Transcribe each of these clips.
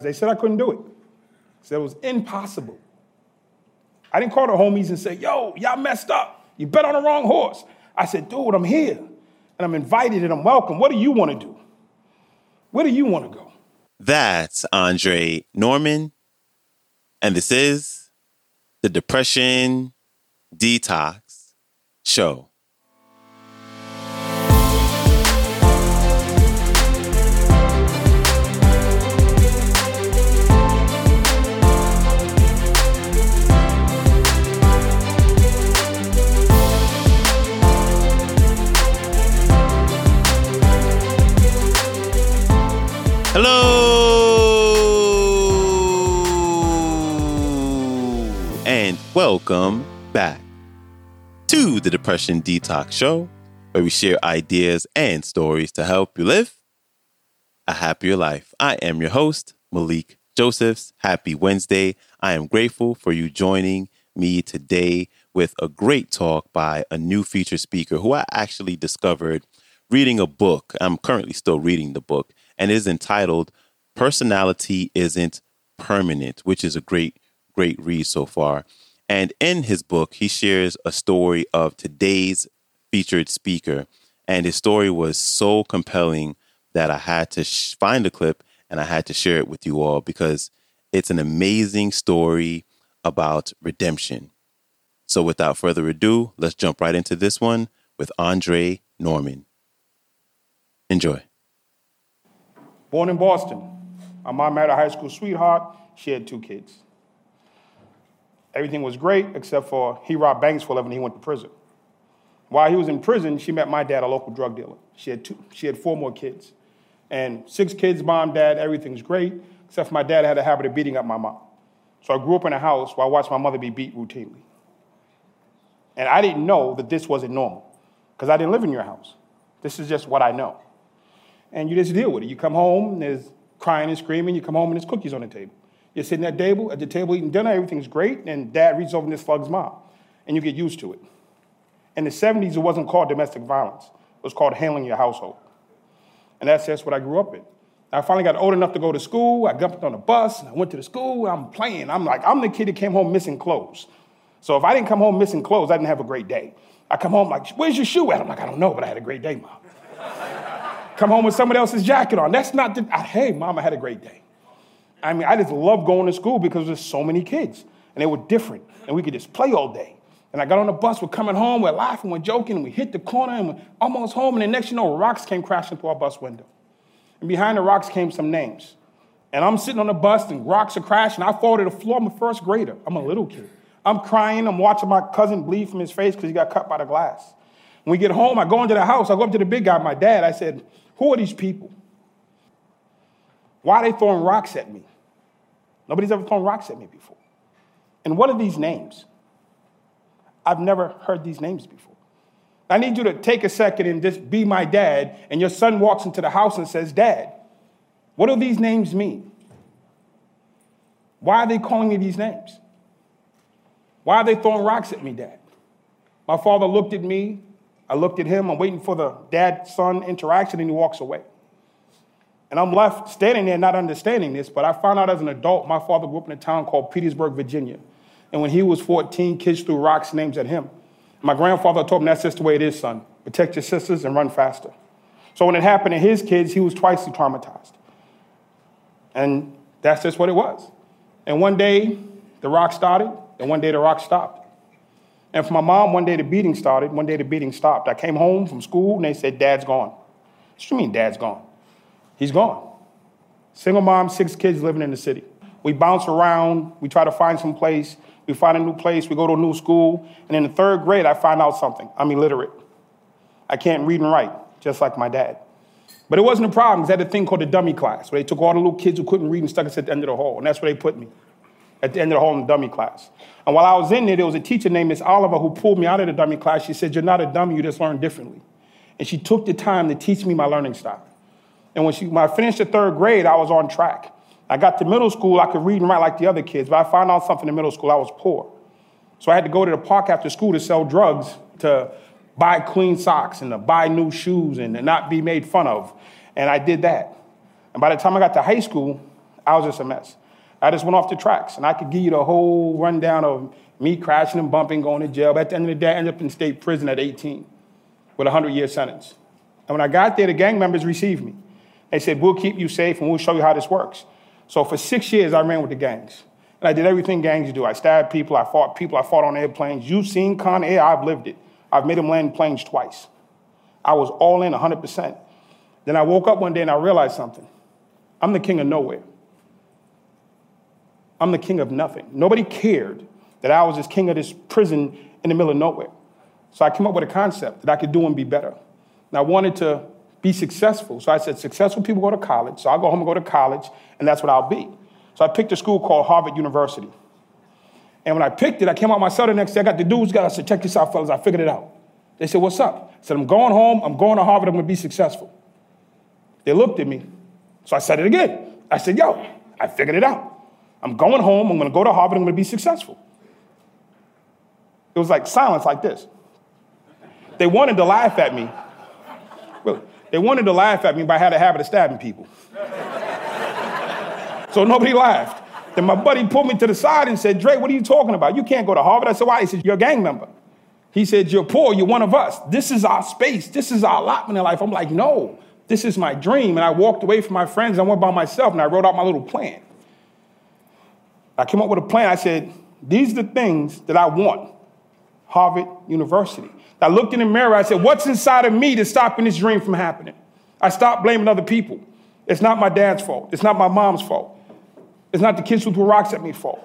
They said I couldn't do it. said it was impossible. I didn't call the homies and say, yo, y'all messed up. You bet on the wrong horse. I said, dude, I'm here. And I'm invited and I'm welcome. What do you want to do? Where do you want to go? That's Andre Norman. And this is the Depression Detox Show. Welcome back to the Depression Detox Show, where we share ideas and stories to help you live a happier life. I am your host, Malikee Josephs. Happy Wednesday. I am grateful for you joining me today with a great talk by a new featured speaker who I actually discovered reading a book. I'm currently still reading the book, and it is entitled Personality Isn't Permanent, which is a great, great read so far. And in his book, he shares a story of today's featured speaker. And his story was so compelling that I had to sh- find a clip and I had to share it with you all because it's an amazing story about redemption. So without further ado, let's jump right into this one with Andre Norman. Enjoy. Born in Boston. My mom married a high school sweetheart. She had two kids. Everything was great except for he robbed banks for a living. He went to prison. While he was in prison, she met my dad, a local drug dealer. She had two, she had four more kids, and six kids, mom, dad, everything's great except for my dad had a habit of beating up my mom. So I grew up in a house where I watched my mother be beat routinely, and I didn't know that this wasn't normal because I didn't live in your house. This is just what I know, and you just deal with it. You come home, and there's crying and screaming. You come home and there's cookies on the table. You're sitting at the table at the table eating dinner, everything's great, and dad reaches over and just slugs mom, and you get used to it. In the 70s, it wasn't called domestic violence. It was called handling your household. And that's just what I grew up in. I finally got old enough to go to school. I jumped on a bus, and I went to the school. I'm playing. I'm like, I'm the kid that came home missing clothes. So if I didn't come home missing clothes, I didn't have a great day. I come home like, where's your shoe at? I'm like, I don't know, but I had a great day, mom. Come home with somebody else's jacket on. That's not the, hey, mom, I had a great day. I mean, I just love going to school because there's so many kids and they were different and we could just play all day. And I got on the bus, we're coming home, we're laughing, we're joking, and we hit the corner and we're almost home. And the next you know, rocks came crashing through our bus window. And behind the rocks came some names. And I'm sitting on the bus and rocks are crashing. I fall to the floor. I'm a first grader. I'm a little kid. I'm crying. I'm watching my cousin bleed from his face because he got cut by the glass. When we get home, I go into the house. I go up to the big guy, my dad. I said, Who are these people? Why are they throwing rocks at me? Nobody's ever thrown rocks at me before. And what are these names? I've never heard these names before. I need you to take a second and just be my dad, and your son walks into the house and says, Dad, what do these names mean? Why are they calling me these names? Why are they throwing rocks at me, Dad? My father looked at me, I looked at him, I'm waiting for the dad son interaction, and he walks away. And I'm left standing there not understanding this, but I found out as an adult, my father grew up in a town called Petersburg, Virginia. And when he was 14, kids threw rocks names at him. My grandfather told him, that's just the way it is, son. Protect your sisters and run faster. So when it happened to his kids, he was twice traumatized. And that's just what it was. And one day, the rock started, and one day the rock stopped. And for my mom, one day the beating started, one day the beating stopped. I came home from school, and they said, Dad's gone. What do you mean, Dad's gone? He's gone. Single mom, six kids living in the city. We bounce around, we try to find some place, we find a new place, we go to a new school, and in the third grade, I find out something. I'm illiterate. I can't read and write, just like my dad. But it wasn't a problem, because they had a thing called the dummy class, where they took all the little kids who couldn't read and stuck us at the end of the hall, and that's where they put me, at the end of the whole dummy class. And while I was in there, there was a teacher named Miss Oliver who pulled me out of the dummy class. She said, You're not a dummy, you just learn differently. And she took the time to teach me my learning style. And when, she, when I finished the third grade, I was on track. I got to middle school, I could read and write like the other kids, but I found out something in middle school, I was poor. So I had to go to the park after school to sell drugs, to buy clean socks and to buy new shoes and to not be made fun of. And I did that. And by the time I got to high school, I was just a mess. I just went off the tracks, and I could give you the whole rundown of me crashing and bumping, going to jail. But at the end of the day, I ended up in state prison at 18 with a 100 year sentence. And when I got there, the gang members received me. They said, We'll keep you safe and we'll show you how this works. So for six years, I ran with the gangs. And I did everything gangs do. I stabbed people, I fought people, I fought on airplanes. You've seen Con Air, I've lived it. I've made them land planes twice. I was all in 100%. Then I woke up one day and I realized something. I'm the king of nowhere. I'm the king of nothing. Nobody cared that I was this king of this prison in the middle of nowhere. So I came up with a concept that I could do and be better. And I wanted to be successful. So I said, successful people go to college. So I'll go home and go to college, and that's what I'll be. So I picked a school called Harvard University. And when I picked it, I came out my cell the next day. I got the dudes, guys. I said, check this out, fellas. I figured it out. They said, what's up? I said, I'm going home. I'm going to Harvard. I'm going to be successful. They looked at me. So I said it again. I said, yo, I figured it out. I'm going home. I'm going to go to Harvard. I'm going to be successful. It was like silence like this. They wanted to laugh at me. Really, they wanted to laugh at me, but I had a habit of stabbing people. so nobody laughed. Then my buddy pulled me to the side and said, Dre, what are you talking about? You can't go to Harvard. I said, why? He said, you're a gang member. He said, You're poor, you're one of us. This is our space, this is our allotment in life. I'm like, No, this is my dream. And I walked away from my friends, I went by myself, and I wrote out my little plan. I came up with a plan. I said, These are the things that I want. Harvard University. I looked in the mirror, I said, What's inside of me that's stopping this dream from happening? I stopped blaming other people. It's not my dad's fault. It's not my mom's fault. It's not the kids who threw rocks at me fault.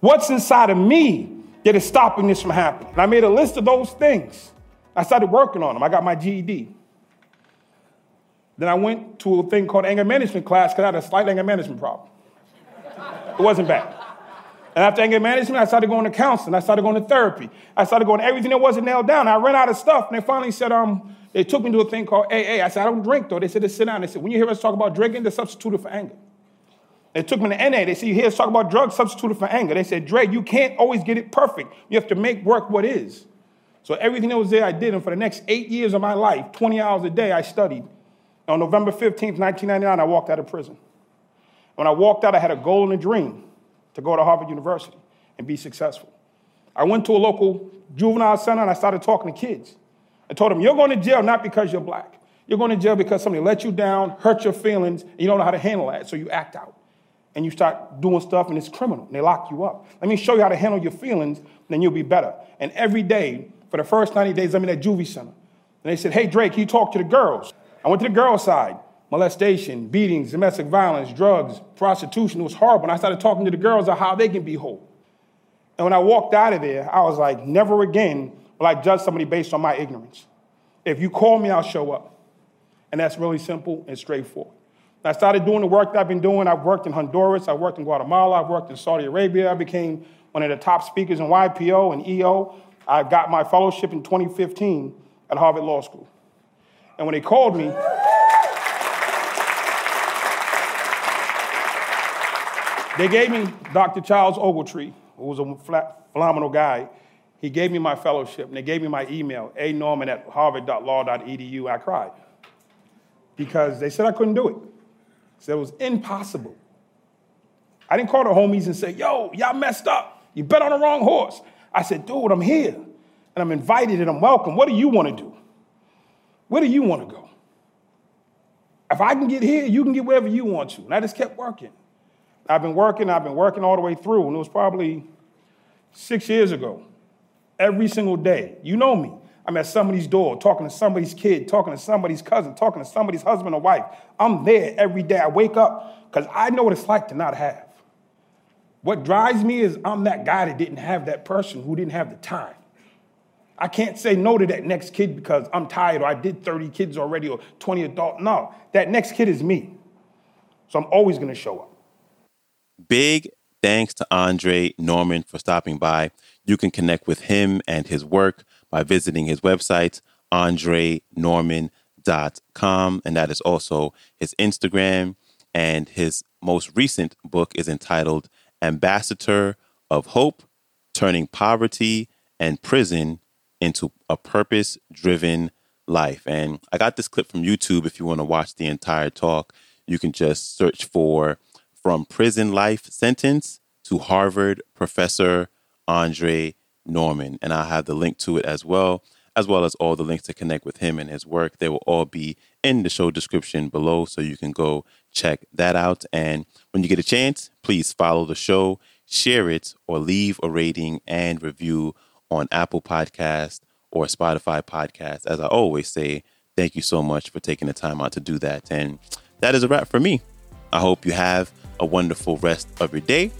What's inside of me that is stopping this from happening. And I made a list of those things. I started working on them. I got my GED. Then I went to a thing called anger management class because I had a slight anger management problem. It wasn't bad. And after anger management, I started going to counseling. I started going to therapy. I started going to everything that wasn't nailed down. I ran out of stuff, and they finally said, um, they took me to a thing called AA. I said, I don't drink, though. They said, to sit down. They said, when you hear us talk about drinking, they substitute for anger. They took me to NA. They said, You hear us talk about drugs substituted for anger. They said, Dre, you can't always get it perfect. You have to make work what is. So everything that was there, I did. And for the next eight years of my life, 20 hours a day, I studied. And on November 15th, 1999, I walked out of prison. When I walked out, I had a goal and a dream to go to Harvard University and be successful. I went to a local juvenile center and I started talking to kids. I told them, You're going to jail not because you're black. You're going to jail because somebody let you down, hurt your feelings, and you don't know how to handle that, so you act out and you start doing stuff and it's criminal and they lock you up. Let me show you how to handle your feelings, then you'll be better. And every day, for the first 90 days, I'm in that juvie center. And they said, Hey, Drake, you talk to the girls? I went to the girls' side. Molestation, beatings, domestic violence, drugs, prostitution. It was horrible. And I started talking to the girls about how they can be whole. And when I walked out of there, I was like, never again will I judge somebody based on my ignorance. If you call me, I'll show up. And that's really simple and straightforward. I started doing the work that I've been doing. I've worked in Honduras, I've worked in Guatemala, I've worked in Saudi Arabia. I became one of the top speakers in YPO and EO. I got my fellowship in 2015 at Harvard Law School. And when they called me, they gave me Dr. Charles Ogletree, who was a phenomenal guy. He gave me my fellowship, and they gave me my email, a norman at harvard.law.edu. I cried because they said I couldn't do it. Said it was impossible. I didn't call the homies and say, yo, y'all messed up. You bet on the wrong horse. I said, dude, I'm here. And I'm invited and I'm welcome. What do you want to do? Where do you want to go? If I can get here, you can get wherever you want to. And I just kept working. I've been working, I've been working all the way through. And it was probably six years ago. Every single day. You know me. I'm at somebody's door, talking to somebody's kid, talking to somebody's cousin, talking to somebody's husband or wife. I'm there every day. I wake up because I know what it's like to not have. What drives me is I'm that guy that didn't have that person who didn't have the time. I can't say no to that next kid because I'm tired or I did 30 kids already or 20 adults. No, that next kid is me. So I'm always going to show up. Big thanks to Andre Norman for stopping by. You can connect with him and his work by visiting his website, andrenorman.com. And that is also his Instagram. And his most recent book is entitled Ambassador of Hope Turning Poverty and Prison into a Purpose Driven Life. And I got this clip from YouTube if you want to watch the entire talk. you can just search for From Prison Life Sentence to Harvard Professor Andre Norman. And I'll have the link to it as well, as well as all the links to connect with him and his work. They will all be in the show description below, so you can go check that out. And when you get a chance, please follow the show, share it, or leave a rating and review on Apple Podcast or Spotify Podcast. As I always say, thank you so much for taking the time out to do that. And that is a wrap for me. I hope you have a wonderful rest of your day,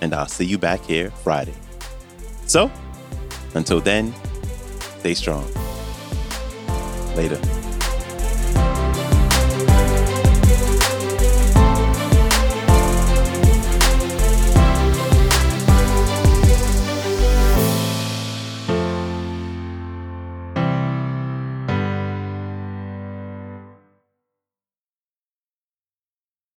and I'll see you back here Friday. So, until then, stay strong. Later.